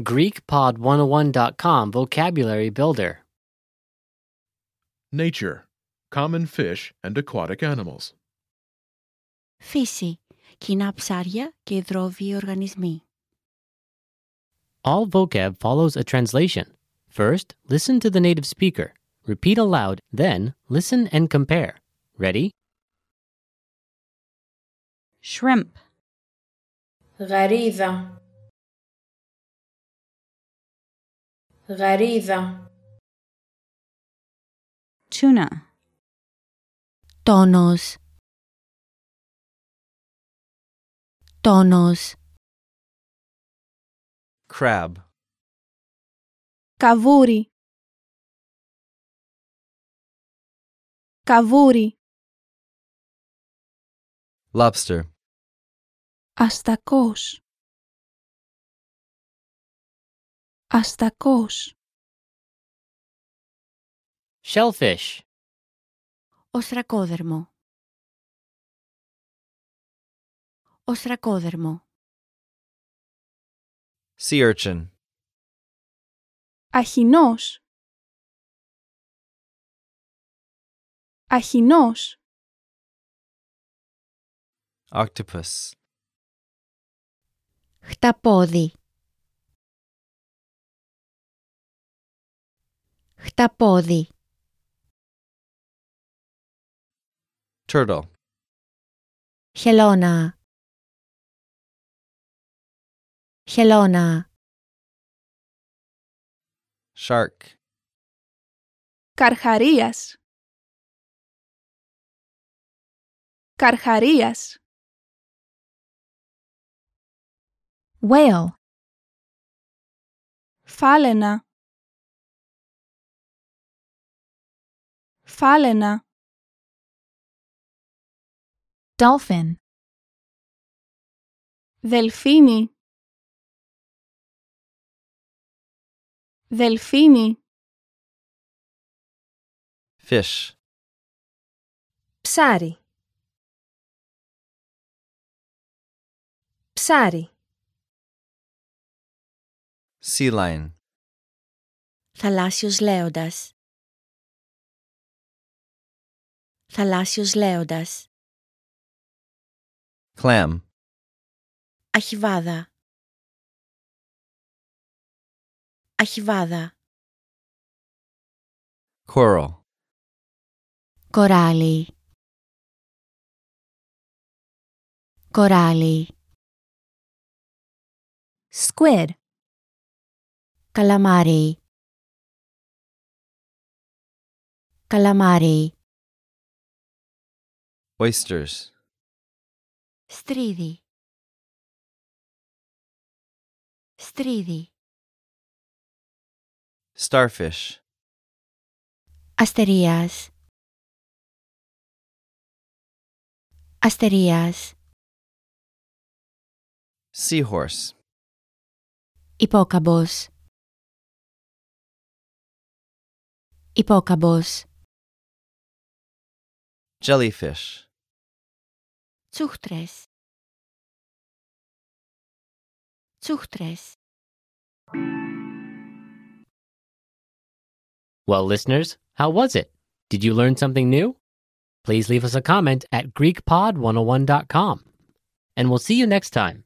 GreekPod101.com Vocabulary Builder. Nature. Common fish and aquatic animals. Φύση. Κοινά ψάρια και υδρόβιοι οργανισμοί. All vocab follows a translation. First, listen to the native speaker. Repeat aloud, then, listen and compare. Ready? Shrimp. Γαρίδα. Γαρίδα. Tuna. Τόνος. Τόνος. crab, Καβούρι. Καβούρι. lobster, Αστακός. Αστακός. Shellfish. Οστρακόδερμο. Οστρακόδερμο. sea urchin, Αχινός. Αχινός. octopus, Χταπόδι. Χταπόδι. turtle, Χελώνα. Χελώνα. shark, Καρχαρίας. Καρχαρίας. Whale. Φάλαινα. Φάλαινα. Dolphin. Δελφίνι. Δελφίνι. fish, Ψάρι. Ψάρι. sea lion, Θαλάσσιος λέοντας. Θαλάσσιος λέοντας. clam, Αχιβάδα. Αχιβάδα. coral, Κοράλι. Κοράλι. Squid. Καλαμάρι. Καλαμάρι. oysters, Στρίδι. Στρίδι. starfish, Αστερίας. Αστερίας. seahorse, Υπόκαμπος. Υπόκαμπος. jellyfish, Tsug 3. Well, listeners, how was it? Did you learn something new? Please leave us a comment at GreekPod101.com. And we'll see you next time.